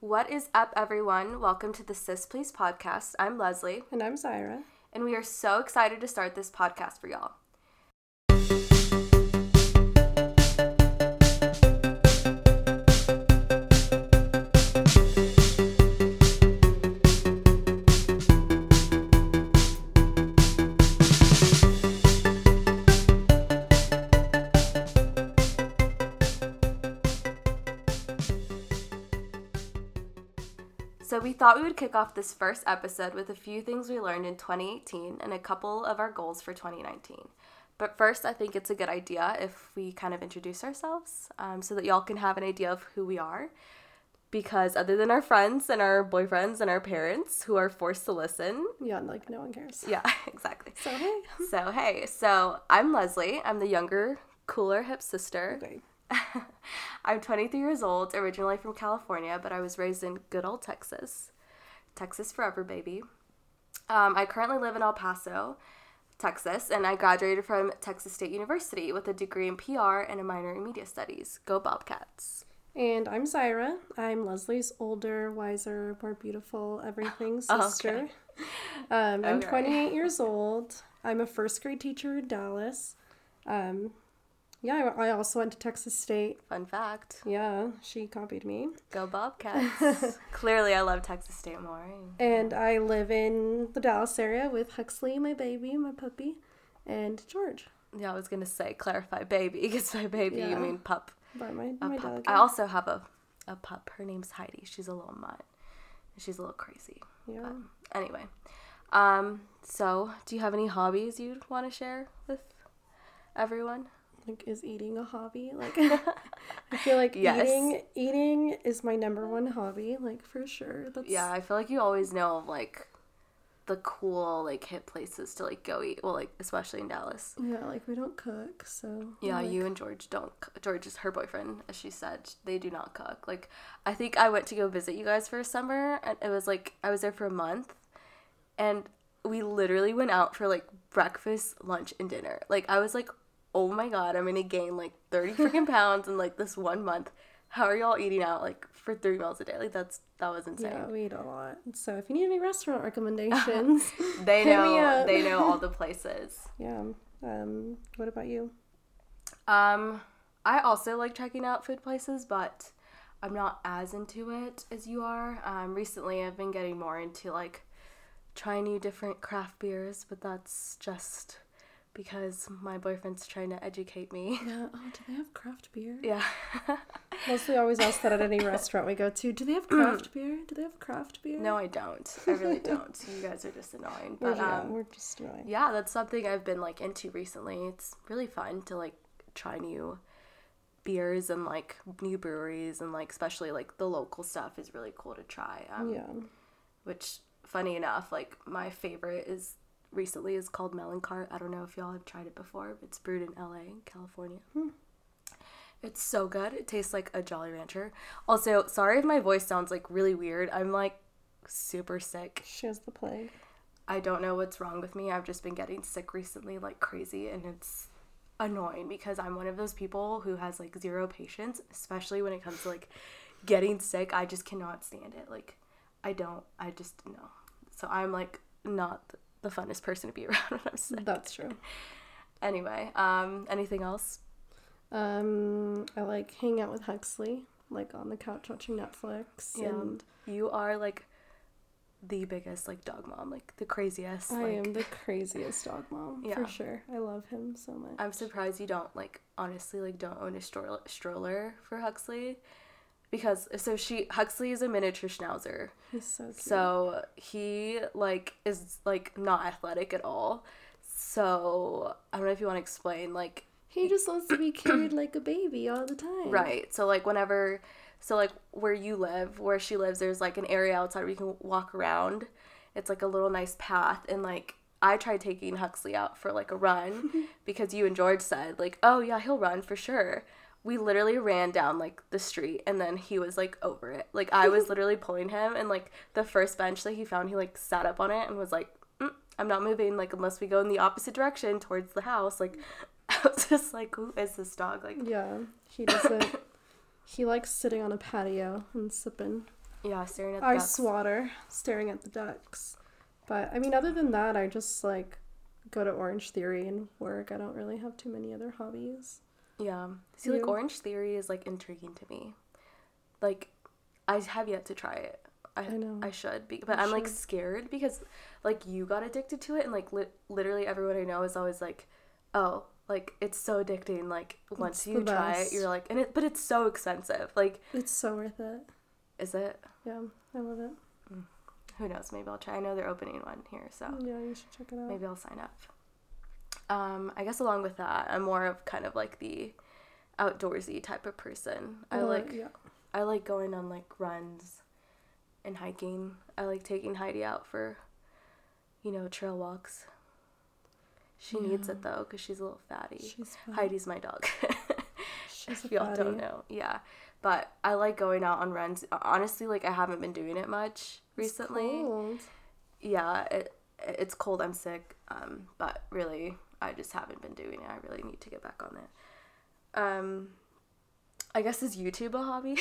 What is up, everyone? Welcome to the Sis Please podcast. I'm Leslie, And I'm Zyra. and we are so excited to start this podcast for y'all. We would kick off this first episode with a few things we learned in 2018 and a couple of our goals for 2019. But first, I think it's a good idea if we kind of introduce ourselves um, so that y'all can have an idea of who we are. Because other than our friends and our boyfriends and our parents who are forced to listen, Yeah, like no one cares. yeah, exactly. So hey. So, hey, so I'm Leslie. I'm the younger, cooler, hip sister. Okay. I'm 23 years old, originally from California, but I was raised in good old Texas. Texas forever, baby. Um, I currently live in El Paso, Texas, and I graduated from Texas State University with a degree in PR and a minor in media studies. Go Bobcats. And I'm Zyra. I'm Leslie's older, wiser, more beautiful, everything Oh, sister. Um, I'm Okay. 28 years old. I'm a first grade teacher in Dallas. Um, yeah, I, I also went to Texas State. Fun fact. Yeah, she copied me. Go Bobcats. Clearly, I love Texas State more. And I live in the Dallas area with Huxley, my baby, my puppy, and George. Yeah, I was gonna say clarify baby because by baby you Yeah. mean pup. By my, A my pup. dog. I also have a, a pup. Her name's Heidi. She's a little mutt. She's a little crazy. yeah. Anyway, um, so do you have any hobbies you'd want to share with everyone? Like is eating a hobby like i feel like Yes. eating eating is my number one hobby like for sure that's Yeah, I feel like you always know of like the cool like hip places to like go eat. Well, like especially in Dallas. yeah like we don't cook so Yeah, like, you and George don't. George is her boyfriend, as she said. They do not cook. Like, I think I went to go visit you guys for a summer, and it was like I was there for a month, and we literally went out for like breakfast, lunch, and dinner. Like, I was like, oh my god, I'm gonna gain like thirty freaking pounds in like this one month. How are y'all eating out like for three meals a day? Like, that's that was insane. yeah we eat a lot so if you need any restaurant recommendations They know. They know all the places. yeah um what about you Um, I also like checking out food places, but I'm not as into it as you are. Um, recently I've been getting more into like trying new different craft beers, but that's just because my boyfriend's trying to educate me. yeah oh do they have craft beer Yeah. mostly always ask that at any restaurant we go to do they have craft beer do they have craft beer no, I don't. I really don't. You guys are just annoying. we're, But yeah, um, we're just annoying yeah, that's something I've been like into recently. It's really fun to like try new beers and like new breweries and like especially like the local stuff is really cool to try. Um, yeah Which funny enough, like my favorite is recently is called Melon Cart. I don't know if y'all have tried it before. It's brewed in LA, California. Hmm. It's so good. It tastes like a Jolly Rancher. Also, sorry if my voice sounds like really weird. I'm like super sick. she has the plague I don't know what's wrong with me. I've just been getting sick recently like crazy and it's annoying because I'm one of those people who has like zero patience, especially when it comes to like getting sick. I just cannot stand it. Like I don't I just no. So I'm like not the funnest person to be around when I'm sick. that's true Anyway, um anything else? Um, I like hanging out with Huxley, like on the couch watching Netflix. Yeah. And You are like the biggest like dog mom, like the craziest. I like, am the craziest dog mom Yeah. for sure. I love him so much. I'm surprised you don't like honestly like don't own a stroller for Huxley because so she Huxley is a miniature schnauzer. He's so cute. So he like is like not athletic at all. So I don't know if you want to explain like he just wants to be carried like a baby all the time. right. So like whenever so like where you live, where she lives there's like an area outside where you can walk around. It's like a little nice path and like I tried taking Huxley out for like a run because you and George said like, "Oh yeah, he'll run for sure." We literally ran down like the street and then he was like over it. Like I was literally pulling him and like the first bench that he found, he like sat up on it and was like, mm, "I'm not moving like unless we go in the opposite direction towards the house." Like I was just like, "Who is this dog?" Like Yeah, he doesn't. he likes sitting on a patio and sipping Yeah, staring at the ice ducks. water, staring at the ducks. But I mean, other than that, I just like go to Orange Theory and work. I don't really have too many other hobbies. Yeah. See, like Orange Theory is like intriguing to me. Like, I have yet to try it. I, I know. I should be, but You I'm like scared because like you got addicted to it, and like li- literally everyone I know is always like, oh, like it's so addicting. Like once It's you try it, you're like, and it, but it's so expensive. Like, It's so worth it. is it? Yeah, I love it. Mm. Who knows? Maybe I'll try. I know they're opening one here, so. Yeah, you should check it out. maybe I'll sign up. Um, I guess along with that, I'm more of kind of like the outdoorsy type of person. I like Yeah. I like going on like runs and hiking. I like taking Heidi out for you know, trail walks. She needs it though cuz she's a little fatty. She's fun. Heidi's my dog. She's if y'all don't know. Yeah. But I like going out on runs. Honestly, like I haven't been doing it much It's recently cold. yeah, it it's cold. I'm sick. Um, but really, I just haven't been doing it. I really need to get back on it. Um, I guess is YouTube a hobby,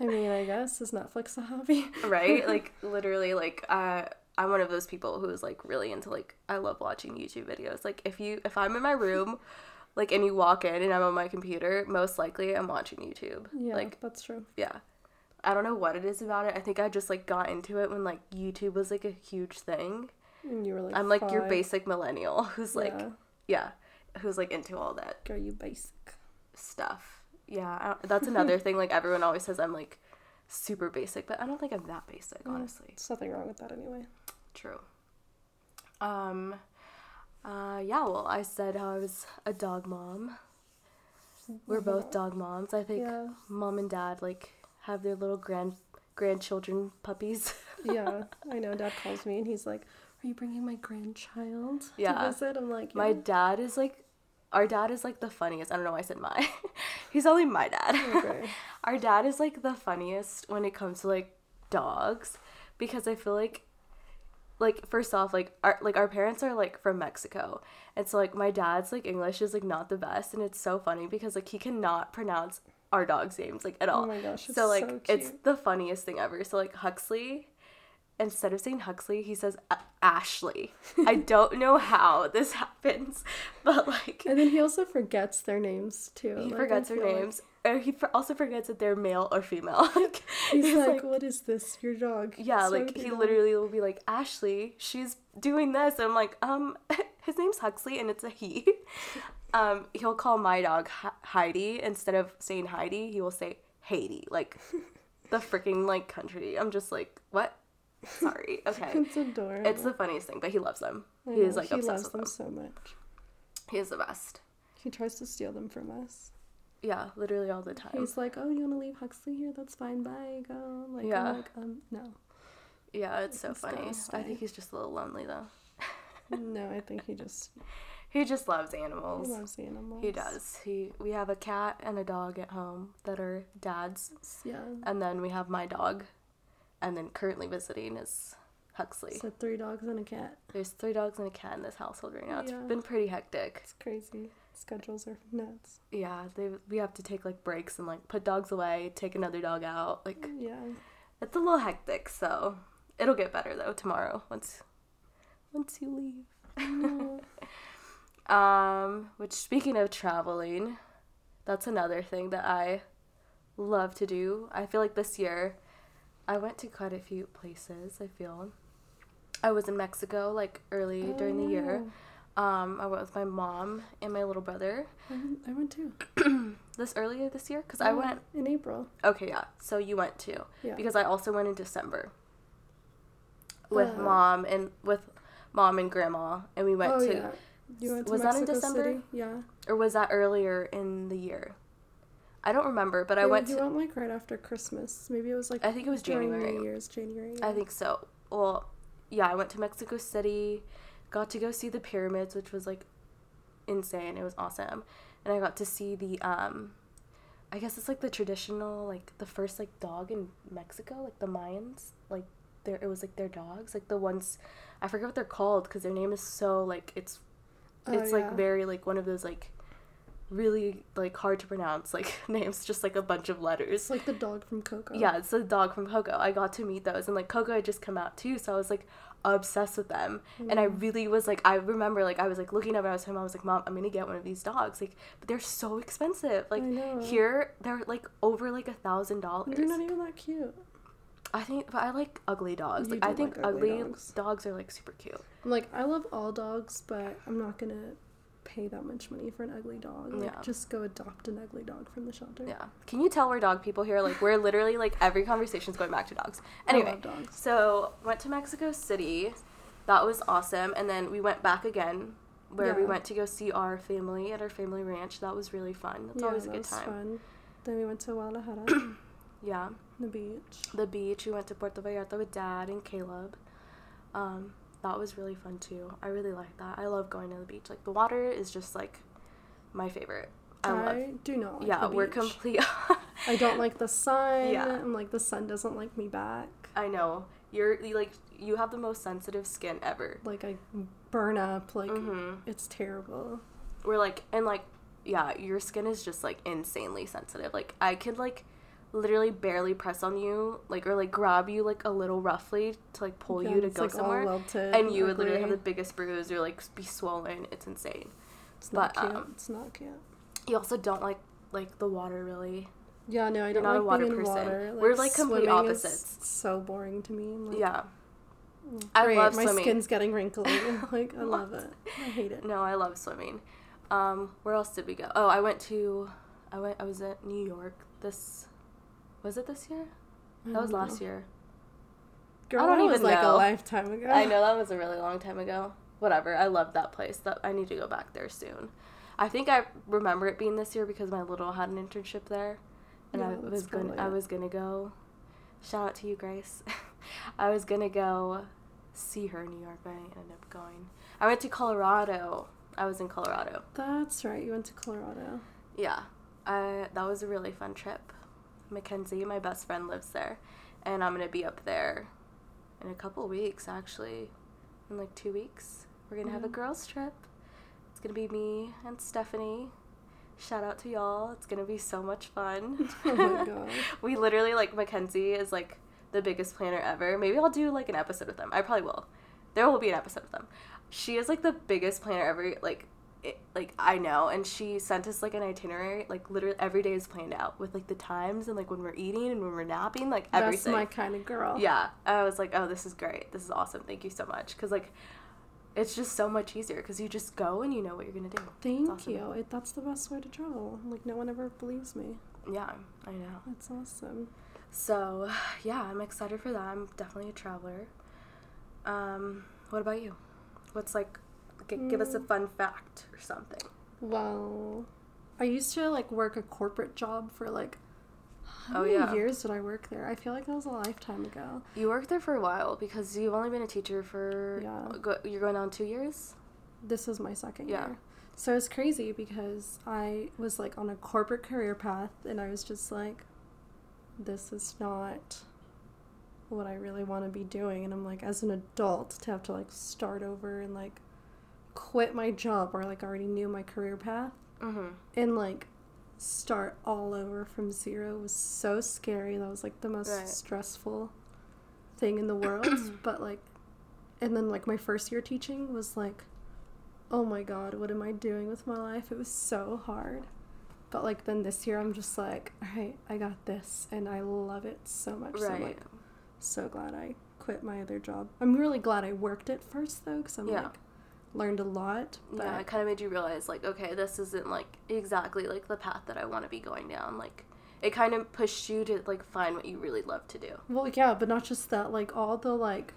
I mean, I guess is Netflix a hobby? right? like literally, like uh, I'm one of those people who is like really into like I love watching YouTube videos. Like if you if I'm in my room, like and you walk in and I'm on my computer, most likely I'm watching YouTube. yeah, Like that's true. yeah. I don't know what it is about it. I think I just like got into it when like YouTube was like a huge thing. And you were like, I'm like your basic millennial who's like yeah. yeah, who's like into all that Girl, you basic. stuff. Yeah, that's another thing. Like everyone always says I'm like super basic, but I don't think I'm that basic, Mm. honestly. There's nothing wrong with that anyway. True. Um, uh, yeah. Well, I said how I was a dog mom. We're both dog moms. I think Yeah. mom and dad like have their little grand grandchildren puppies. Yeah, I know. Dad calls me and he's like, "Are you bringing my grandchild Yeah. to visit?" I'm like, My dad is like, our dad is like the funniest. I don't know why I said my. He's only my dad. Okay. our dad is like the funniest when it comes to like dogs because I feel like like first off like our like our parents are like from Mexico and so like my dad's like English is like not the best and it's so funny because like he cannot pronounce our dog's names like at oh all. Oh my gosh, so like so it's the funniest thing ever. So like Huxley instead of saying Huxley, he says Ashley. I don't know how this happens, but like And then he also forgets their names too. he Like, forgets their feel like names. Or he also forgets that they're male or female. like, He's, like, "What is this? Your dog?" yeah, So like he dog." literally will be like, Ashley, she's doing this. And I'm like, um, his name's Huxley and it's a he. um, he'll call my dog H- Heidi instead of saying Heidi. He will say Haiti, like the freaking like country. I'm just like, what? Sorry. Okay. It's adorable. It's the funniest thing, but he loves them. I He know, like he obsessed loves with them so much. He is the best. He tries to steal them from us. Yeah, literally all the time. He's like, "Oh, you want to leave Huxley here? That's fine. Bye, go." Like, Yeah. Like, um, no, yeah, it's so He's funny. I think he's just a little lonely though. no. I think he just He just loves he animals. loves animals. He does. He we have a cat and a dog at home that are dad's, Yeah. and then we have my dog, and then currently visiting is Huxley. So three dogs and a cat. There's three dogs and a cat in this household right now. It's Yeah. been pretty hectic. It's crazy. Schedules are nuts. Yeah, they we have to take like breaks and like put dogs away, take another dog out. Like Yeah. it's a little hectic, so it'll get better though tomorrow once once you leave. Um, which speaking of traveling, that's another thing that I love to do. I feel like this year I went to quite a few places, I feel. I was in Mexico like early during the year. Um, I went with my mom and my little brother I went, I went too. this earlier this year cuz I went in April. Okay, yeah. So you went too. Yeah. Because I also went in December with Uh, mom and with mom and grandma and we went oh to yeah. You went to was that in Mexico December? City? Yeah. or was that earlier in the year? I don't remember, but I Yeah, went You to went like right after Christmas. Maybe it was like I think it was January. New Year's, January. I think so. Well, yeah, I went to Mexico City, got to go see the pyramids, which was like insane. It was awesome. And I got to see the um I guess it's like the traditional like the first like dog in Mexico, like the Mayans, like their it was like their dogs, like the ones I forget what they're called cuz their name is so like it's Oh, it's like very like one of those like really like hard to pronounce like names, just like a bunch of letters. Like the dog from Coco. Yeah, it's the dog from Coco. I got to meet those, and like Coco had just come out too, so I was like obsessed with them. And I Mm. really was like, I remember like I was like looking up, and I was home. I was like, Mom, I'm gonna get one of these dogs. Like, but they're so expensive. Like here, they're like over like a thousand dollars. They're not even that cute. I think, but I like ugly dogs. Like I think like ugly ugly dogs. dogs are like super cute. I'm like, I love all dogs, but I'm not gonna pay that much money for an ugly dog. Like, Yeah. just go adopt an ugly dog from the shelter. Yeah. Can you tell we're dog people here? Like we're literally like every conversation's going back to dogs. I Anyway, love dogs. so went to Mexico City. That was awesome. And then we went back again where we went to go see our family at our family ranch. That was really fun. That's yeah, always a that good was time. fun. Then we went to Guadalajara, Yeah. the beach. The beach. We went to Puerto Vallarta with dad and Caleb. Um, that was really fun too. I really like that. I love going to the beach. Like the water is just like my favorite. I, love. I do not like yeah, we're complete. I don't like the sun. Yeah. I'm like the sun doesn't like me back. I know. You're you, like you have the most sensitive skin ever. Like I burn up. Like Mhm. it's terrible. We're like and like yeah, your skin is just like insanely sensitive. Like I could like literally barely press on you like or like grab you like a little roughly to like pull Yeah, you to go like, all somewhere and you would literally have the biggest bruise or like be swollen. It's insane. It's not but, cute. um, it's not cute. You also don't like like the water really. Yeah, no, I you're don't not a like water being in person. water. We're, like, complete opposites. so boring to me. Like, Yeah. I great, love my swimming. skin's getting wrinkly. like I love it. I hate it. No, I love swimming. Um, where else did we go? Oh, I went to, I went. I was at New York. This, was it this year? That was last year. Girl, I don't even was like know. a lifetime ago. I know that was a really long time ago. Whatever. I love that place. That I need to go back there soon. I think I remember it being this year because my little had an internship there, and I Yeah, that's was going. probably I was gonna go. Shout out to you, Grace. I was gonna go see her in New York, but I ended up going. I went to Colorado. I was in Colorado. That's right. You went to Colorado. Yeah, I, that was a really fun trip. Mackenzie, my best friend, lives there, and I'm gonna be up there in a couple weeks. Actually, in like two weeks, we're gonna have a mm-hmm. girls' trip. It's gonna be me and Stephanie. Shout out to y'all. It's gonna be so much fun. Oh my gosh. we literally like Mackenzie is like the biggest planner ever. Maybe I'll do like an episode with them. I probably will. There will be an episode with them. She is like the biggest planner ever. Like, it, like I know, and she sent us like an itinerary. Like literally every day is planned out with like the times and like when we're eating and when we're napping, like everything. That's my kind of girl. Yeah, I was like, oh, this is great. This is awesome. Thank you so much. Cause like, it's just so much easier because you just go and you know what you're gonna do. Thank awesome. you. It, that's the best way to travel. Like no one ever believes me. Yeah, I know. That's awesome. So, yeah, I'm excited for that. I'm definitely a traveler. Um, what about you? What's like, g- give us a Mm. fun fact or something. Well, I used to like work a corporate job for like. How Oh, many yeah. years did I work there? I feel like that was a lifetime ago. You worked there for a while because you've only been a teacher for. Yeah. Go, you're going on two years. This is my second Yeah. year. So it's crazy because I was like on a corporate career path and I was just like, this is not what I really want to be doing. And I'm like, as an adult, to have to like start over and like quit my job or like I already knew my career path Mm-hmm. and like start all over from zero was so scary. That was like the most Right. stressful thing in the world. but like, and then like my first year teaching was like, oh my god, what am I doing with my life? It was so hard. But like then this year, I'm just like, all right, I got this, and I love it so much. So I'm Right. like so glad I quit my other job. I'm really glad I worked it first though, because I'm Yeah. like learned a lot. But yeah, it kind of made you realize like, okay, this isn't like exactly like the path that I want to be going down. Like, it kind of pushed you to like find what you really love to do. Well, yeah, but not just that, like all the like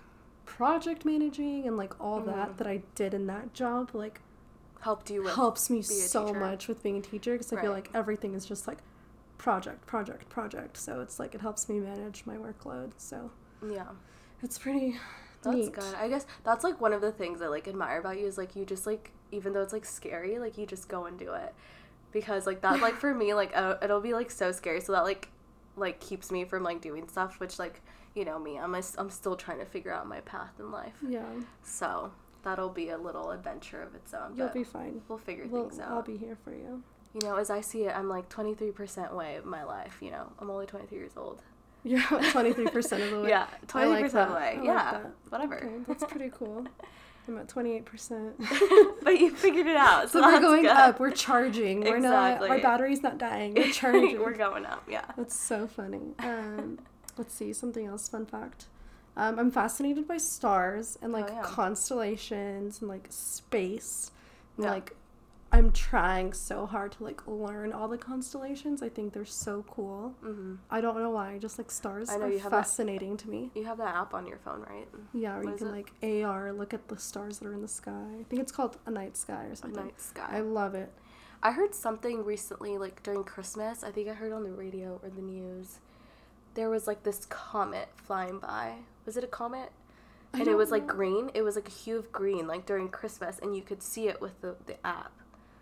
project managing and like all Mhm. that that I did in that job like Helped you with. helps me so teacher. much with being a teacher because I feel like everything is just like project, project, project. So it's like it helps me manage my workload. So Yeah. it's pretty That's neat. good. I guess that's like one of the things I like admire about you is like you just like even though it's like scary, like you just go and do it. Because like that like for me like uh, it'll be like so scary so that like like keeps me from like doing stuff which like you know me I'm i I'm still trying to figure out my path in life. Yeah, So that'll be a little adventure of its own. you'll be fine. we'll figure Well, things out. I'll be here for you. You know, as I see it, I'm like 23% way of my life. You know, I'm only 23 years old. You're 23% of the way. Yeah, I 20% like that. way. I like yeah, that. whatever. Okay, that's pretty cool. I'm at 28%. but you figured it out. So, So we're going good. up. We're charging. We're not. Our battery's not dying. We're charging. we're going up. Yeah. That's so funny. Um, let's see something else. Fun fact. Um, I'm fascinated by stars and like Oh, yeah. constellations and like space. And, Yeah. Like, I'm trying so hard to like learn all the constellations. I think they're so cool. hmm I don't know why. Just like stars I know are have that- fascinating to me. You have that app on your phone, right? Yeah, or What you can like AR look at the stars that are in the sky. I think it's called a night sky or A something. night sky. I love it. I heard something recently, like during Christmas. I think I heard on the radio or the news. There was like this comet flying by. Was it a comet? I And it was like green. It was like a hue of green, like during Christmas, and you could see it with the, the app.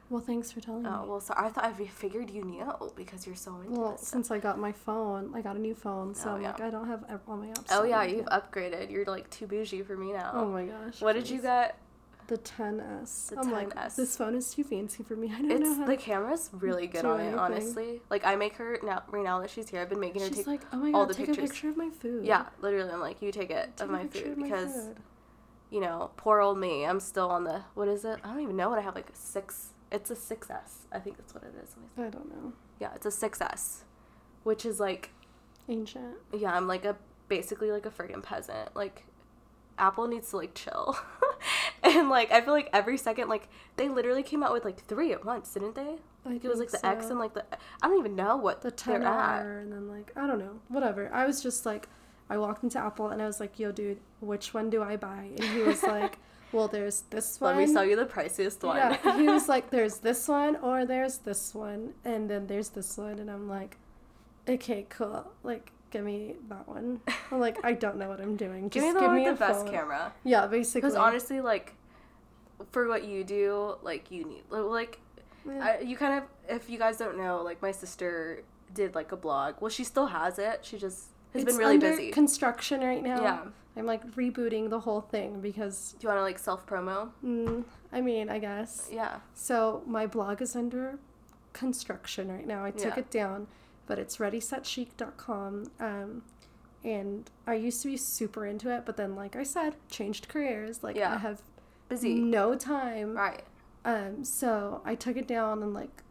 Well, thanks for telling me. Oh me. well, so I thought I figured you knew because you're so into Well, this. stuff. since I got my phone, I got a new phone, so Oh, I'm yeah. like I don't have ev- all my apps. Oh yeah, you've yet. upgraded. You're like too bougie for me now. Oh my gosh. what did you please. get? The 10s. The I'm like, 10S. this phone is too fancy for me. I don't know It's how. the camera's really good do on it, anything. honestly. Like I make her now right now that she's here. I've been making her take. She's take like, oh my all god, the take pictures. a picture of my food. Yeah, literally, I'm like, you take it Take of a my picture food because food. you know, poor old me. I'm still on the what is it? I don't even know what I have. Like a six. It's a 6S. I think that's what it is. Let me see. I don't know. Yeah, it's a 6S, which is like Ancient. yeah, I'm like a basically like a friggin' peasant. Like Apple needs to like chill. and like I feel like every second like they literally came out with like three at once, didn't they? I Like it was like the X and like the I don't even know what the they're at. 10R, and then like I don't know, whatever. I was just like, I walked into Apple and I was like, yo, dude, which one do I buy? And he was like, well, there's this one. Let me sell you the priciest one. Yeah, he was like, "There's this one, or there's this one, and then there's this one," and I'm like, "Okay, cool. Like, give me that one." I'm like, "I don't know what I'm doing. Just give me the give me the best phone." camera. Yeah, basically. Because honestly, like, for what you do, like, you need, like, Yeah. I, you kind of, if you guys don't know, like, my sister did, like, a blog. Well, she still has it. She just has It's been really under busy. Construction right now. Yeah. I'm like rebooting the whole thing because, do you want to, like, self promo? mm, I mean, I guess. Yeah. So my blog is under construction right now. I took Yeah. it down, but it's readysetchic.com. Um, and I used to be super into it, but then, like I said, changed careers. Like Yeah. I have Busy. no time. Right. Um, so I took it down and like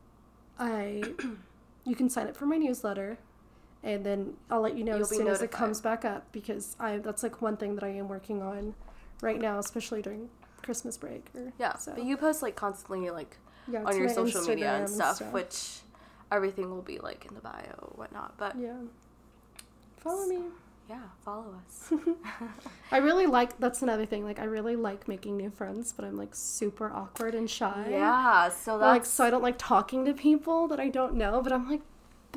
I, you can sign up for my newsletter, and then I'll let you know You'll as soon as it comes back up because I that's like one thing that I am working on right now, especially during Christmas break. Or, Yeah. So But you post, like, constantly, like, yeah, on your social media and stuff, which everything will be, like, in the bio or whatnot. But Yeah. Follow me. yeah, follow us. I really like that's another thing. Like I really like making new friends, but I'm like super awkward and shy. yeah. So Like so I don't like talking to people that I don't know, but I'm like,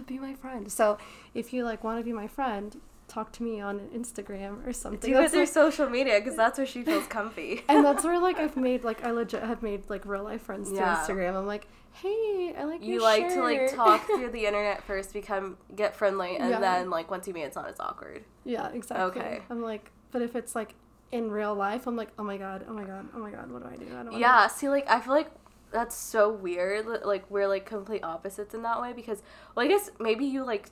but be my friend. So if you like want to be my friend, talk to me on Instagram or something. do it through like- social media because that's where she feels comfy. and that's where like I've made like I legit have made like real life friends through Yeah. Instagram. I'm like, hey, I like you like to like talk through the internet first, become get friendly, and Yeah. then like once you meet, it's not as awkward. yeah, exactly. Okay. I'm like, but if it's like in real life, I'm like, oh my god, oh my god, oh my god, what do I do? I don't. Yeah. See, like I feel like that's so weird. Like we're like complete opposites in that way because, well, I guess maybe you like,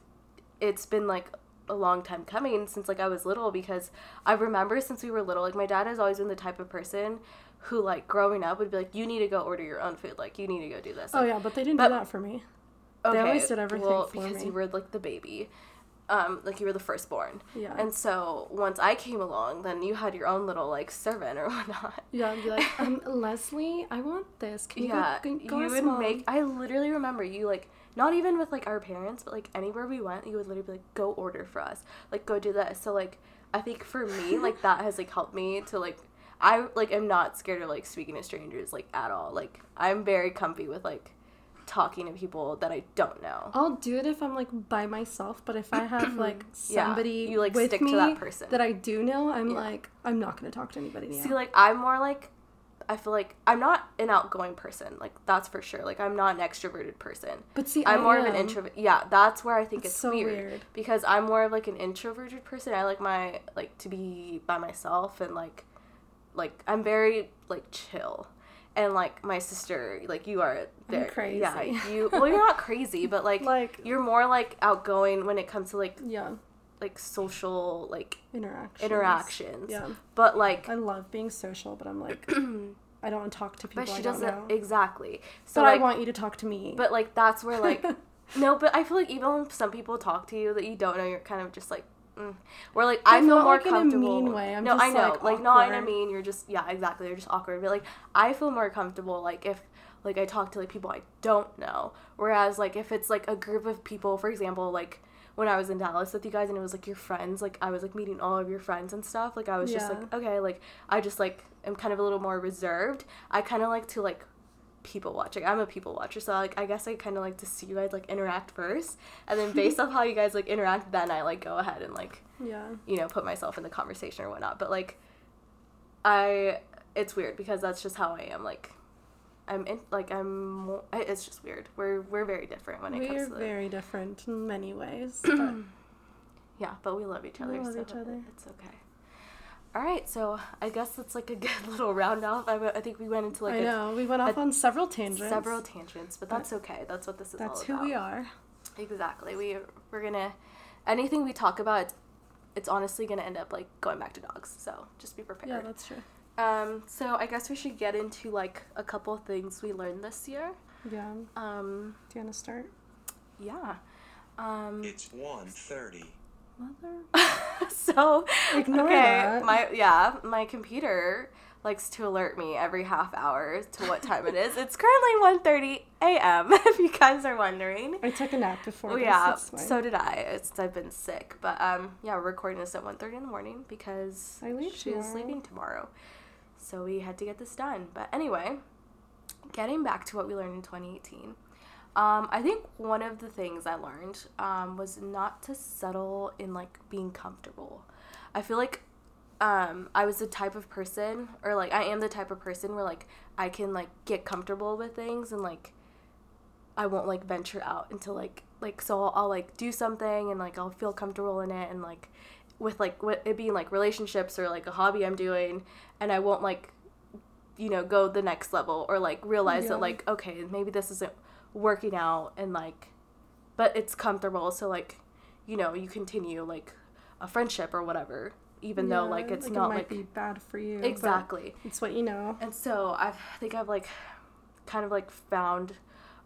it's been like a long time coming since like I was little because I remember since we were little, like my dad has always been the type of person who like growing up would be like, you need to go order your own food, like you need to go do this. Oh Like, yeah, but they didn't but- do that for me. okay, They always did everything well, because me. you were like the baby, um, like you were the firstborn. Yeah. And so once I came along, then you had your own little like servant or whatnot. Yeah, and be like, um, Leslie, I want this. Can you yeah, go, go, go you would Mom?" make. I literally remember you like not even with like our parents, but like anywhere we went, you would literally be like, "Go order for us," like go do this. So like I think for me, like that has like helped me to like. I like am not scared of like speaking to strangers like at all. Like I'm very comfy with like talking to people that I don't know. I'll do it if I'm like by myself, but if I have like Yeah, somebody you, like, with stick to that person. that I do know, I'm Yeah. like, I'm not gonna talk to anybody now. See, like I'm more like I feel like I'm not an outgoing person. Like that's for sure. Like I'm not an extroverted person. but see, I'm I more of an am. introvert. Yeah, that's where I think It's it's, so weird, weird. because I'm more of like an introverted person. I like my like to be by myself and like like I'm very like chill. And like my sister, like you are I'm there. crazy. Yeah, you. Well, you're not crazy, but like, Like- you're more like outgoing when it comes to like Yeah. like social like Interactions. interactions. Yeah. But like, I love being social, but I'm like, I don't want to talk to people but she I don't doesn't know. exactly. So but like, I want you to talk to me. but like that's where like, no, but I feel like even when some people talk to you that you don't know, you're kind of just like. Mm. Where like I feel more like, in a comfortable. mean way. I'm no, just, I know, like, like, not in a mean. You're just yeah, exactly. You're just awkward. But like I feel more comfortable like if like I talk to like people I don't know. Whereas like if it's like a group of people, for example, like when I was in Dallas with you guys and it was like your friends, like I was like meeting all of your friends and stuff. Like I was just like okay, like I just like am kind of a little more reserved. I kind of like to like people watching. I'm a people watcher, so like I guess I kind of like to see you guys like interact first, and then based off how you guys like interact, then I like go ahead and like yeah. you know put myself in the conversation or whatnot. But like I, it's weird because that's just how I am. Like I'm in like I'm. It's just weird. We're we're very different when it We're comes to the, very different in many ways. But yeah, but we love each other. We love so each other. It's okay. All right, so I guess that's like a good little round off. I, w- I think we went into like I a know we went off a- on several tangents. several tangents, but that's okay. That's what this is That's all who we are. Exactly. We we're gonna anything we talk about. It's, it's honestly gonna end up like going back to dogs. So just be prepared. Yeah, prepared. that's true. um. So I guess we should get into like a couple of things we learned this year. Yeah. Um. Do you want to start? Yeah. Um. It's 1.30. Mother. so Ignore okay, that. my yeah, my computer likes to alert me every half hour to what time it is. It's currently 1:30 a.m. If you guys are wondering. I took a nap before. This, yeah, so did I. It's I've been sick, but um, yeah, we're recording this at 1.30 in the morning because I leave she's tomorrow. leaving tomorrow, so we had to get this done. But anyway, getting back to what we learned in 2018, um, I think one of the things I learned um, was not to settle in like being comfortable. I feel like um, I was the type of person, or like I am the type of person where like I can like get comfortable with things and like I won't like venture out until like like so I'll, I'll like do something and like I'll feel comfortable in it and like with like with it being like relationships or like a hobby I'm doing and I won't like you know go the next level or like realize Yeah. that like okay maybe this isn't working out and like but it's comfortable so like you know you continue like a friendship or whatever even though like it's it not might like be bad for you. exactly It's what you know. and so I've, I think I've like kind of like found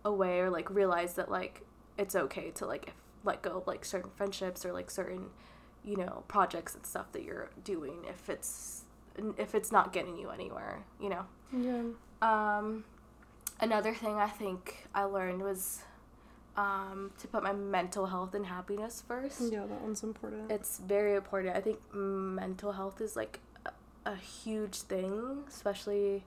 a way or like realized that like it's okay to like if, let go of like certain friendships or like certain you know projects and stuff that you're doing if it's if it's not getting you anywhere you know Yeah. um another thing I think I learned was um to put my mental health and happiness first Yeah, that one's important. it's very important. I think mental health is like a, a huge thing, especially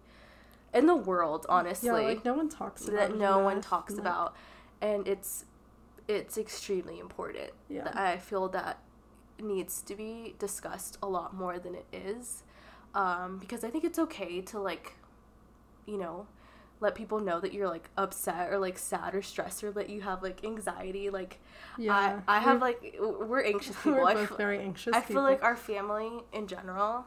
in the world, honestly, yeah, like no one talks about that no one talks about, and it's it's extremely important. Yeah. I feel that needs to be discussed a lot more than it is, um, because I think it's okay to like, you know. Let people know that you're like upset or like sad or stressed or that you have like anxiety. Like Yeah. I, I have like we're anxious people. We're I both feel- very anxious. I feel people. like our family in general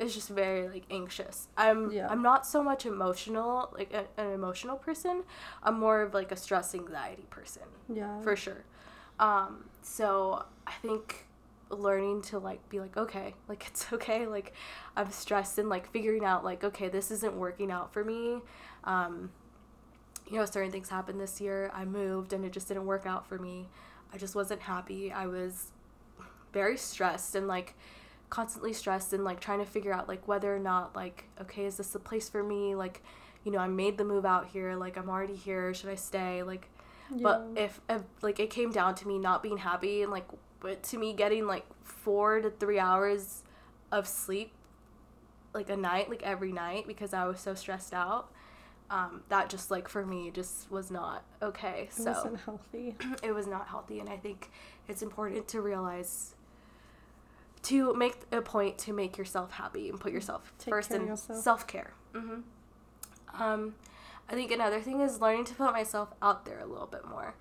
is just very like anxious. I'm Yeah. I'm not so much emotional, like a, an emotional person. I'm more of like a stress anxiety person yeah. for sure. Um, so I think learning to like be like okay, like it's okay, like I'm stressed and like figuring out like okay, this isn't working out for me. Um, you know, certain things happened this year. I moved and it just didn't work out for me. I just wasn't happy. I was very stressed and like constantly stressed and like trying to figure out like whether or not like okay, is this the place for me? Like, you know, I made the move out here. Like I'm already here. Should I stay? Like but if, if like it came down to me not being happy and like but to me getting like four to three hours of sleep like a night like every night because i was so stressed out um, that just like for me just was not okay it so wasn't healthy. it was not healthy and i think it's important to realize to make a point to make yourself happy and put yourself Take first care in self-care. Hmm um, i think another thing is learning to put myself out there a little bit more.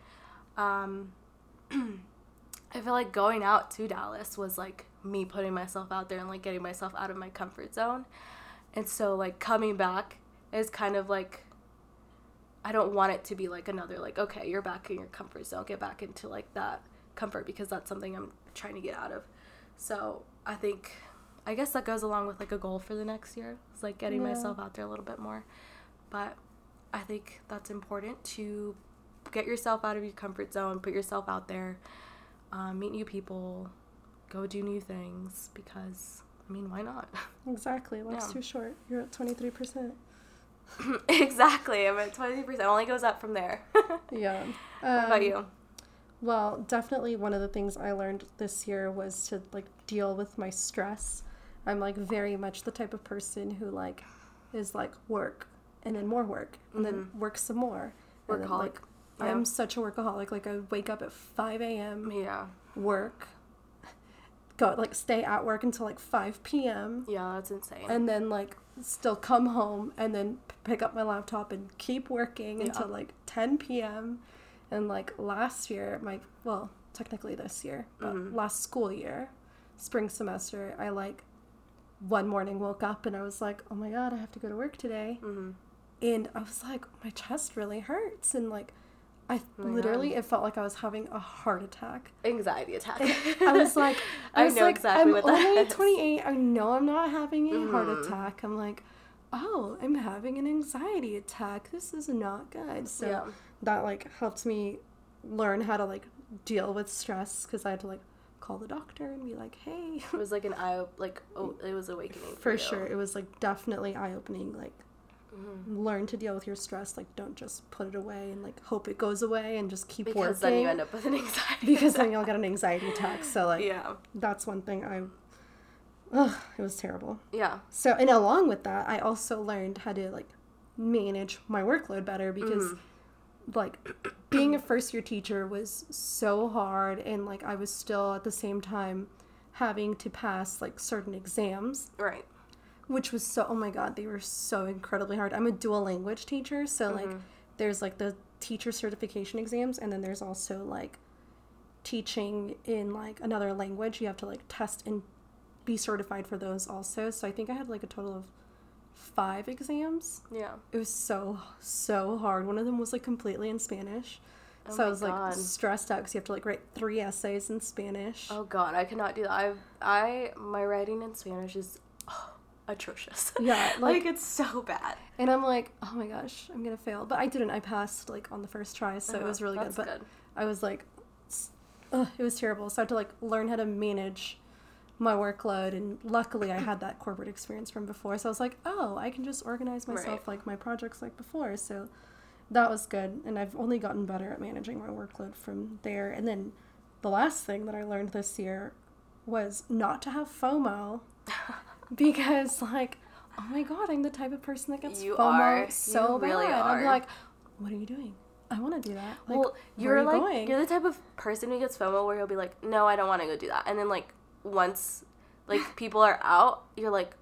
Um, i feel like going out to dallas was like me putting myself out there and like getting myself out of my comfort zone. And so like coming back is kind of like I don't want it to be like another like okay, you're back in your comfort zone. Get back into like that comfort because that's something I'm trying to get out of. So, I think I guess that goes along with like a goal for the next year. It's like getting Yeah. myself out there a little bit more. But I think that's important to get yourself out of your comfort zone, put yourself out there, um, meet new people, go do new things because I mean, why not? Exactly. Life's Yeah. too short. You're at 23%. exactly. I'm at 20%. Only goes up from there. what Yeah. about Um, you? Well, definitely one of the things I learned this year was to like deal with my stress. I'm like very much the type of person who like is like work and then more work and then work some more. And then, Mm-hmm. Workaholic. like Yeah. I'm such a workaholic. Like I wake up at 5 a.m. Yeah. work, go like stay at work until like 5 p.m. Yeah, that's insane. and then like still come home and then p- pick up my laptop and keep working Yeah. until like 10 p.m. And like last year, my well, technically this year, but Mhm. last school year, spring semester, I like one morning woke up and I was like, oh my god, I have to go to work today. hmm And I was like, my chest really hurts. And like, I Oh literally, it felt like I was having a heart attack. Anxiety attack. I was like, I, I was know like, exactly I'm what that only is. 28. I know I'm not having a heart Mhm. attack. I'm like, oh, I'm having an anxiety attack. This is not good. So yeah. that like helped me learn how to like deal with stress because I had to like call the doctor and be like, hey. It was like an eye, like, oh, it was awakening. For you. sure, it was like definitely eye opening. Like, Mhm. learn to deal with your stress. Like, don't just put it away and like hope it goes away and just keep Because working. Because then you end up with an anxiety. because then you'll get an anxiety attack. So like, Yeah. that's one thing I. Ugh, it was terrible. Yeah. So, and along with that, I also learned how to like manage my workload better because like being a first year teacher was so hard and like I was still at the same time having to pass like certain exams, Right. Which was so oh my god, they were so incredibly hard. I'm a dual language teacher, so like mm-hmm. there's like the teacher certification exams and then there's also like teaching in like another language. You have to like test and be certified for those also. So I think I had like a total of five exams. Yeah. It was so so hard. One of them was like completely in Spanish. Oh so I was like God. stressed out because you have to like write three essays in Spanish. Oh God, I cannot do that. I, I, my writing in Spanish is atrocious. Yeah, like, like- it's so bad. And I'm like, oh my gosh, I'm gonna fail. But I didn't. I passed like on the first try, so it Uh-huh, was really that's good. But I was like, ugh, it was terrible. So I had to like learn how to manage my workload. And luckily, I had that corporate experience from before. So I was like, oh, I can just organize myself Right. like my projects like before. So that was good. And I've only gotten better at managing my workload from there. And then the last thing that I learned this year was not to have FOMO because like. Oh my god, I'm the type of person that gets You FOMO are. so You really bad. I'm like, what are you doing? I want to do that. Like, well, you're you like going? you're the type of person who gets FOMO where you'll be like, no, I don't want to go do that, and then like once like people are out, you're like,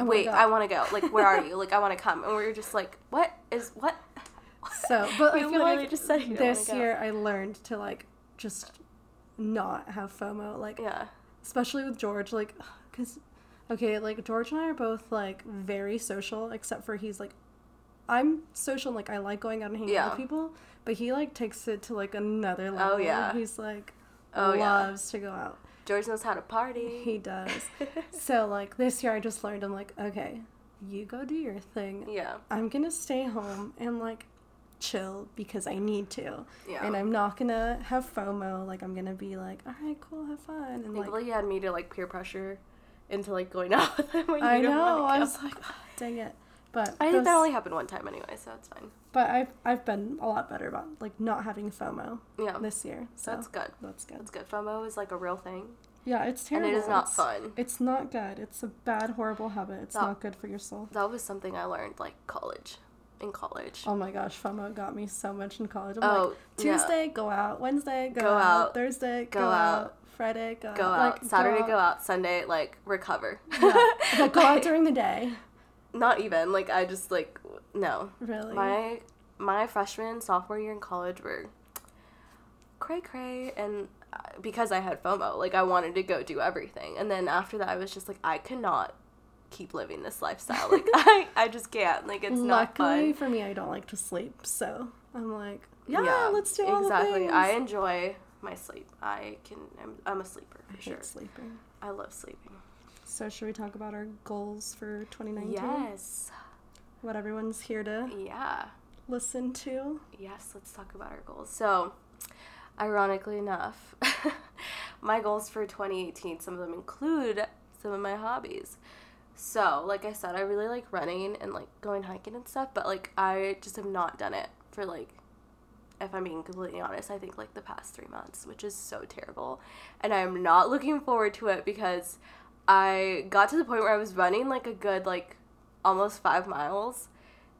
wait. I want to go. Like, where are you? Like, I want to come, and we're just like, what is what? So, but I feel like just said this year I learned to like just not have FOMO, like Yeah. especially with George, like, cause okay, like George and I are both like very social, except for he's like, I'm social, like I like going out and hanging out with people, but he like takes it to like another oh, level. Oh yeah. he's like Oh, yeah. loves to go out. George knows how to party. He does. so like this year I just learned I'm like, okay, you go do your thing. yeah. I'm gonna stay home and like chill because I need to. Yeah. And I'm not gonna have FOMO. Like I'm gonna be like, all right, cool, have fun. And I think like, like you had me to like peer pressure into like going out with when you I didn't know. I was like, "Ah, dang it. But I think that only happened one time anyway, so it's fine. But I've I've been a lot better about like not having FOMO Yeah. this year. So That's good. That's good. That's good. FOMO is like a real thing, Yeah, it's terrible. and it is not It's- fun. It's not good. It's a bad, horrible habit. It's No. not good for your soul. That was something I learned like college, in college. Oh my gosh, FOMO got me so much in college. I'm Oh, like, yeah. Tuesday, go out. Wednesday, go, Go out. out. Thursday, go, Go out. out. Friday, go, Go out. out. Like, Saturday, go go out. Sunday, like recover. Yeah. like, go out during the day. Not even like I just like no. Really? My my freshman sophomore year in college were cray cray, and uh, because I had FOMO, like I wanted to go do everything, and then after that I was just like I cannot keep living this lifestyle. Like I, I just can't. Like it's not Luckily fun. for me, I don't like to sleep, so I'm like, yeah, let's do all exactly. I enjoy my sleep. I can. I'm, I'm a sleeper I for sure. hate sleeping. I love sleeping. So should we talk about our goals for 2019? Yes. What everyone's here to Yeah. listen to. Yes. Let's talk about our goals. So, ironically enough, my goals for 2018. Some of them include some of my hobbies. So, like I said, I really like running and like going hiking and stuff, but like I just have not done it for like if I'm being completely honest, I think like the past three months, which is so terrible. And I'm not looking forward to it because I got to the point where I was running like a good like almost five miles.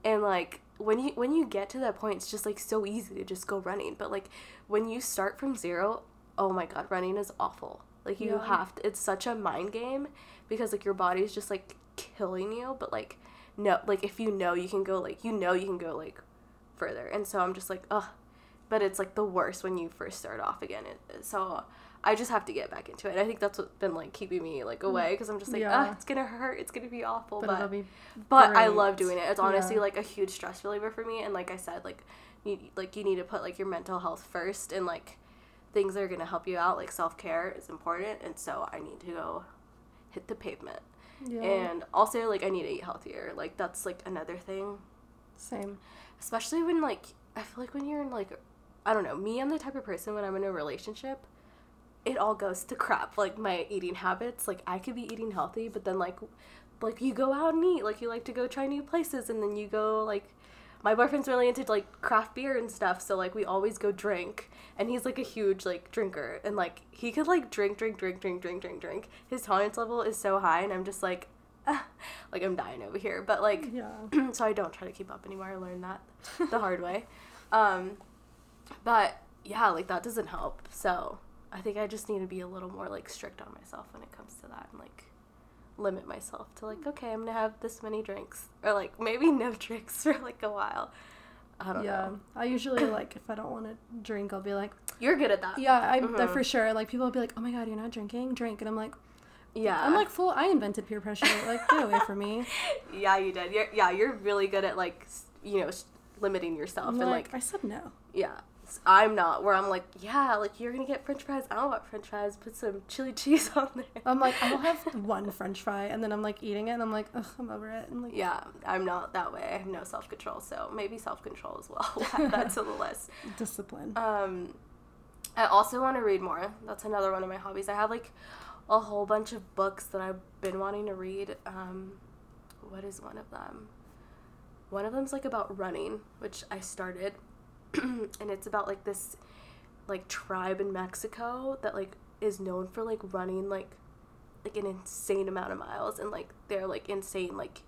And like when you when you get to that point, it's just like so easy to just go running. But like when you start from zero, oh my god, running is awful. Like you Yeah. have to it's such a mind game because like your body's just like killing you, but like no like if you know you can go like you know you can go like further. And so I'm just like, ugh. But it's like the worst when you first start off again. It, so I just have to get back into it. I think that's what's been like keeping me like away because I'm just like, Yeah. ah, it's gonna hurt. It's gonna be awful. But, But be but I love doing it. It's honestly Yeah. like a huge stress reliever for me. And like I said, like you like you need to put like your mental health first and like things that are gonna help you out. Like self care is important. And so I need to go hit the pavement. yeah. And also like I need to eat healthier. Like that's like another thing Same. especially when like I feel like when you're in like I don't know, me I'm the type of person when I'm in a relationship, it all goes to crap. Like my eating habits, like I could be eating healthy, but then like like you go out and eat, like you like to go try new places and then you go like my boyfriend's really into like craft beer and stuff, so like we always go drink and he's like a huge like drinker and like he could like drink drink drink drink drink drink drink. His tolerance level is so high and I'm just like like I'm dying over here. But like Yeah. so I don't try to keep up anymore. I learned that the hard way. Um, but yeah, like that doesn't help. So I think I just need to be a little more like strict on myself when it comes to that and like limit myself to like okay, I'm gonna have this many drinks or like maybe no drinks for like a while. I don't Yeah. know. I usually like if I don't want to drink, I'll be like, You're good at that. yeah, I Mhm. for sure. Like people will be like, oh my god, you're not drinking, drink, and I'm like, Yeah. I'm like full. I invented peer pressure. Like get away from me. yeah, you did. You're, yeah, you're really good at like you know s- limiting yourself I'm and like, like I said no. Yeah. I'm not where I'm like, yeah, like you're gonna get french fries. I don't want french fries. Put some chili cheese on there. I'm like, I'll have one French fry, and then I'm like eating it, and I'm like, ugh, I'm over it. And like, Yeah, I'm not that way. I have no self control, so maybe self control as well. We'll add that to the list. discipline. Um, I also want to read more. That's another one of my hobbies. I have like a whole bunch of books that I've been wanting to read. Um, what is one of them? One of them's like about running, which I started, and it's about like this like tribe in Mexico that like is known for like running like like an insane amount of miles and like they're like insane like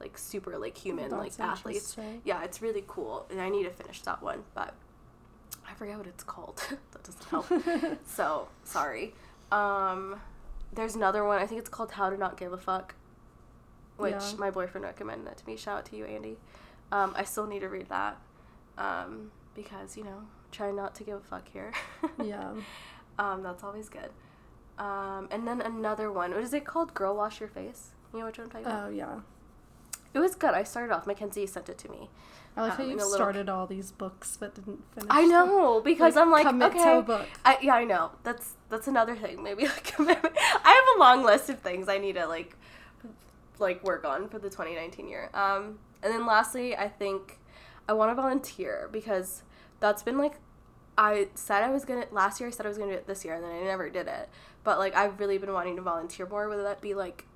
like super like human like athletes. Yeah, it's really cool, and I need to finish that one, but I forget what it's called. that doesn't help. so sorry. Um, there's another one. I think it's called How to Not Give a Fuck, which Yeah. my boyfriend recommended that to me. Shout out to you, Andy. Um, I still need to read that um, because you know, try not to give a fuck here. yeah. um, that's always good. Um, and then another one. What is it called? Girl Wash Your Face. You know which one I'm talking about? Oh yeah. It was good. I started off. Mackenzie sent it to me. I like Um, how you a little- started all these books but didn't finish. I them. know because I'm like commit okay. to a book. I, yeah, I know. That's that's another thing. Maybe like commitment. I have a long list of things I need to like like work on for the 2019 year. Um, and then lastly, I think I want to volunteer because that's been like I said I was gonna last year. I said I was gonna do it this year, and then I never did it. But like I've really been wanting to volunteer more. Whether that be like,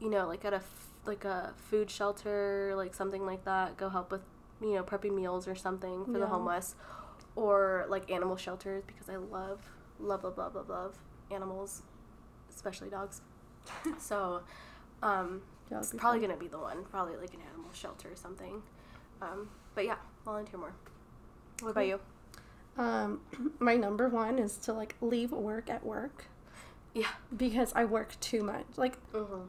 you know, like at a f- like a food shelter, like something like that. Go help with you know prepping meals or something for the homeless, or like animal shelters because I love love love love love love animals, especially dogs. so, um, Yeah, it's probably fun. gonna be the one. Probably like an animal shelter or something. Um, but yeah, volunteer more. What about you? Um, my number one is to like leave work at work Yeah. because I work too much. Like Mm-hmm.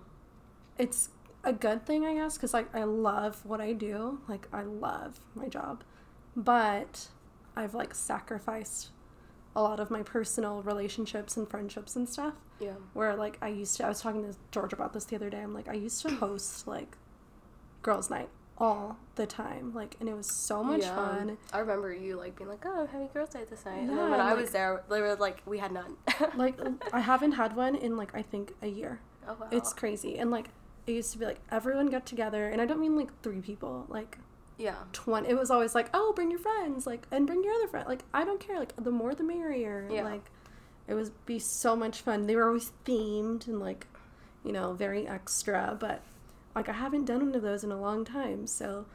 it's a good thing, I guess, because like I love what I do. Like I love my job, but I've like sacrificed a lot of my personal relationships and friendships and stuff. Yeah. Where like I used to, I was talking to George about this the other day. I'm like, I used to host like girls' night all the time, like, and it was so much Yeah. fun. I remember you like being like, "Oh, I'm having girls' night this night," and Yeah, then when I like- was there, they were like, "We had none." Like I haven't had one in like I think a year. oh wow. It's crazy, and like it used to be like everyone got together, and I don't mean like three people, like yeah. 20 it was always like oh bring your friends like and bring your other friend like i don't care like the more the merrier Yeah. like it was be so much fun they were always themed and like you know very extra but like i haven't done one of those in a long time so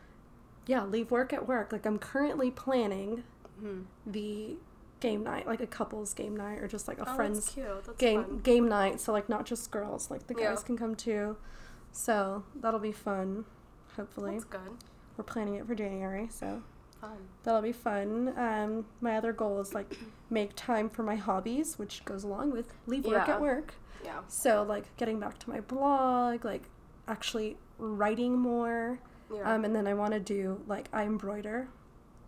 yeah leave work at work like i'm currently planning Hmm. the game night like a couples game night or just like a Oh, friends That's cute. That's game fun. game night so like not just girls like the guys Yeah. can come too so that'll be fun hopefully That's good. we're planning it for january so Fun. That'll be fun. Um, my other goal is like make time for my hobbies, which goes along with leave work Yeah. at work. Yeah. So like getting back to my blog, like actually writing more. Yeah. Um, and then I want to do like I embroider,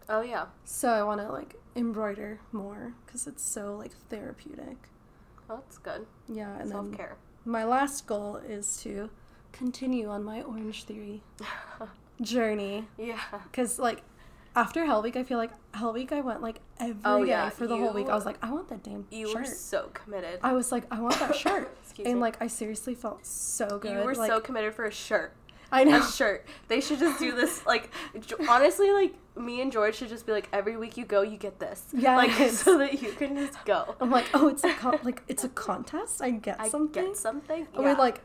oh yeah. so I want to like embroider more because it's so like therapeutic. Well, that's good. Yeah, and self care. my last goal is to continue on my Orange Theory journey yeah. Because like after Hell Week, I feel like Hell Week I went like every oh, day Oh, yeah, for the whole week. I was like, I want that damn You shirt. were so committed. I was like, I want that shirt, Excuse and me. like I seriously felt so good. you were like, so committed for a shirt. I know. A shirt. They should just do this. Like, honestly, like me and George should just be like, every week you go, you get this. Yeah. Like, so that you can just go. I'm like, oh, it's a con- like it's a contest. I get I something. get something. I Yeah. mean, like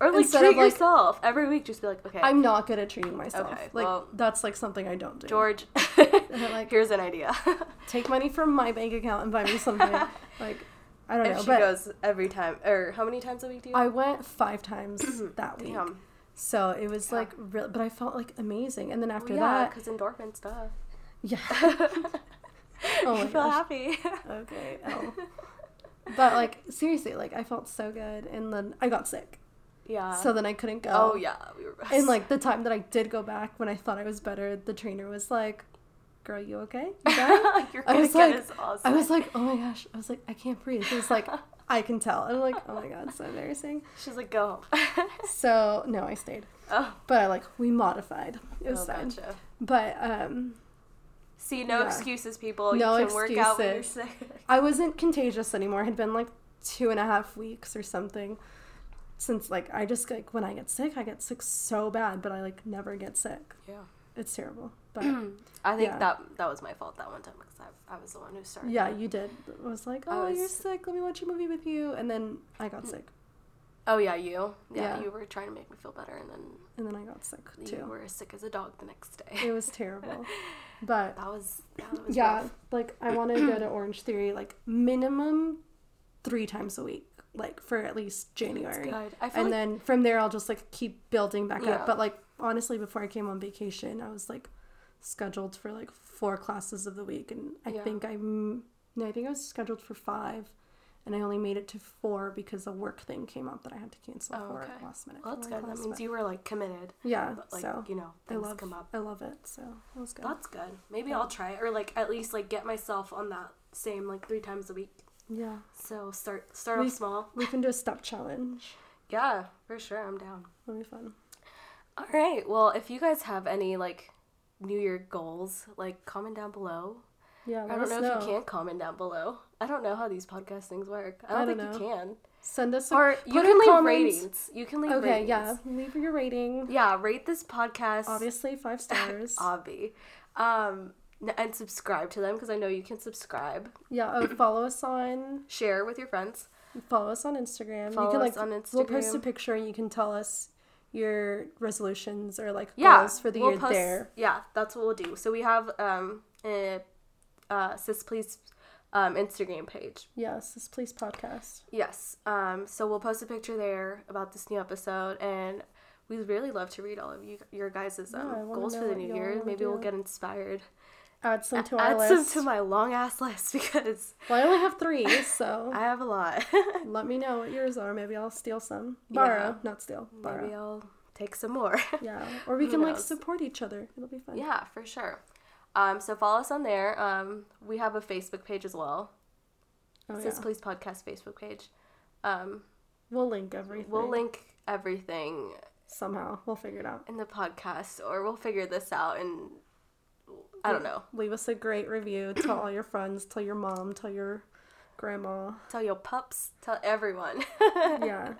or like instead treat of, like- yourself every week. Just be like, okay, I'm not good at treating myself. Okay, like well- that's like something I don't do. George. like- here's an idea. take money from my bank account and buy me something. like I don't and know, she but goes every time. Or how many times a week do you? I went five times that week. Damn. So it was Yeah. like real, but I felt like amazing. And then after yeah, that, because endorphin stuff. yeah. oh my you feel gosh. happy. okay. Oh. But like seriously, like I felt so good, and then I got sick, yeah. so then I couldn't go. oh yeah, we were. And like the time that I did go back, when I thought I was better, the trainer was like, "Girl, you okay? You back?" You're I was get like- awesome. I was like, "Oh my gosh!" I was like, "I can't breathe." It was like, I can tell. I'm like, "Oh my god, so embarrassing." She's like, go home. So no, I stayed, oh, but I like we modified. It was oh, fine. gotcha. But um, See, no Yeah. excuses, people. No you can work out when you're excuses. sick. I wasn't contagious anymore. It had been like two and a half weeks or something since like I just like when I get sick, I get sick so bad, but I like never get sick. Yeah. It's terrible. But I think Yeah. that that was my fault that one time because I, I was the one who started. yeah, it. you did. It was like, oh, you're sick. Let me watch a movie with you, and then I got mm. sick, Oh yeah, you. Yeah, Yeah. you were trying to make me feel better, and then and then I got sick too. you were as sick as a dog the next day. It was terrible. But that was that was yeah, rough. like I want to go to Orange Theory like minimum three times a week, like for at least That's January. I and like then from there I'll just like keep building back Yeah. up. But like honestly, before I came on vacation, I was like scheduled for like four classes of the week, and I Yeah. think I'm no, I think I was scheduled for five, and I only made it to four because a work thing came up that I had to cancel Oh, for okay. last minute. well, that's good. That means but- you were like committed. yeah. But like so you know, I things love come up. I love it. So was good. That's good. Maybe Yeah. I'll try it, or like at least like get myself on that same like three times a week. Yeah, So start start We- off small. we can do a step challenge. Yeah, for sure. I'm down. It'll be fun. All right. Well, if you guys have any like New Year goals, like comment down below. Yeah, I don't know, know. if you can comment down below. I don't know how these podcast things work. I don't, I don't think you can. Send us a, Or you can leave comments. ratings. You can leave Okay, ratings. yeah, leave your rating. Yeah, rate this podcast. Obviously, five stars. Obvi. Um, and subscribe to them because I know you can subscribe. yeah. Oh, follow us on Share with your friends. follow us on Instagram. Follow you can us like on we'll post a picture and you can tell us your resolutions or like Yeah, goals for the we'll year post- there. Yeah, that's what we'll do. So we have um a uh, sis please um Instagram page. Yes, Sis Please podcast. Yes. Um. So we'll post a picture there about this new episode, and we'd really love to read all of you your guys' um, Yeah, goals for the new year. Maybe we'll get inspired. Add some to Add our some list. to my long ass list because well, I only have three, so I have a lot. let me know what yours are. Maybe I'll steal some. Borrow, not steal. Borrow. Maybe I'll take some more. Yeah, or we can like support each other. It'll be fun. yeah, for sure. Um. So follow us on there. Um. We have a Facebook page as well. Oh, Sis yeah. Please Podcast Facebook page. Um, We'll link everything. we'll link everything somehow. We'll figure it out. in the podcast, or we'll figure this out. And I don't know. Leave us a great review. Tell all your friends. Tell your mom. Tell your grandma. Tell your pups. Tell everyone. Yeah.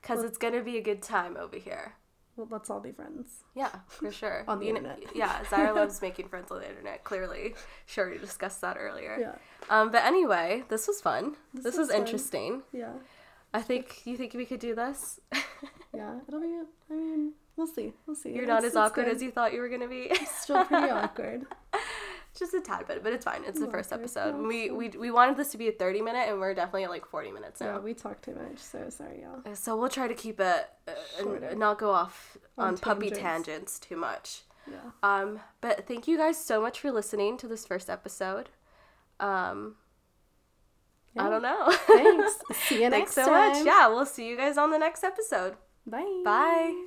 Because it's gonna be a good time over here. Well, let's all be friends. Yeah, for sure. On the You know- internet. yeah, Zyra loves making friends on the internet, clearly. Sure, we discussed that earlier. Yeah. Um, but anyway, this was fun. This, This was was fun. interesting. Yeah. I think you think we could do this. Yeah. It'll be. I mean, we'll see. We'll see. You're not It's- as awkward as you thought you were gonna be. Still pretty awkward. Just a tad bit, but it's fine. It's the Yeah, first episode. Yeah, we, we we wanted this to be a 30 minute, and we're definitely at like 40 minutes now. Yeah, we talk too much, so sorry, y'all. So we'll try to keep it uh, not go off on, On puppy tangents. tangents too much. Yeah. Um, but thank you guys so much for listening to this first episode. Um, I don't know. Thanks. See you next Thanks so time. much. Yeah, we'll see you guys on the next episode. Bye. Bye.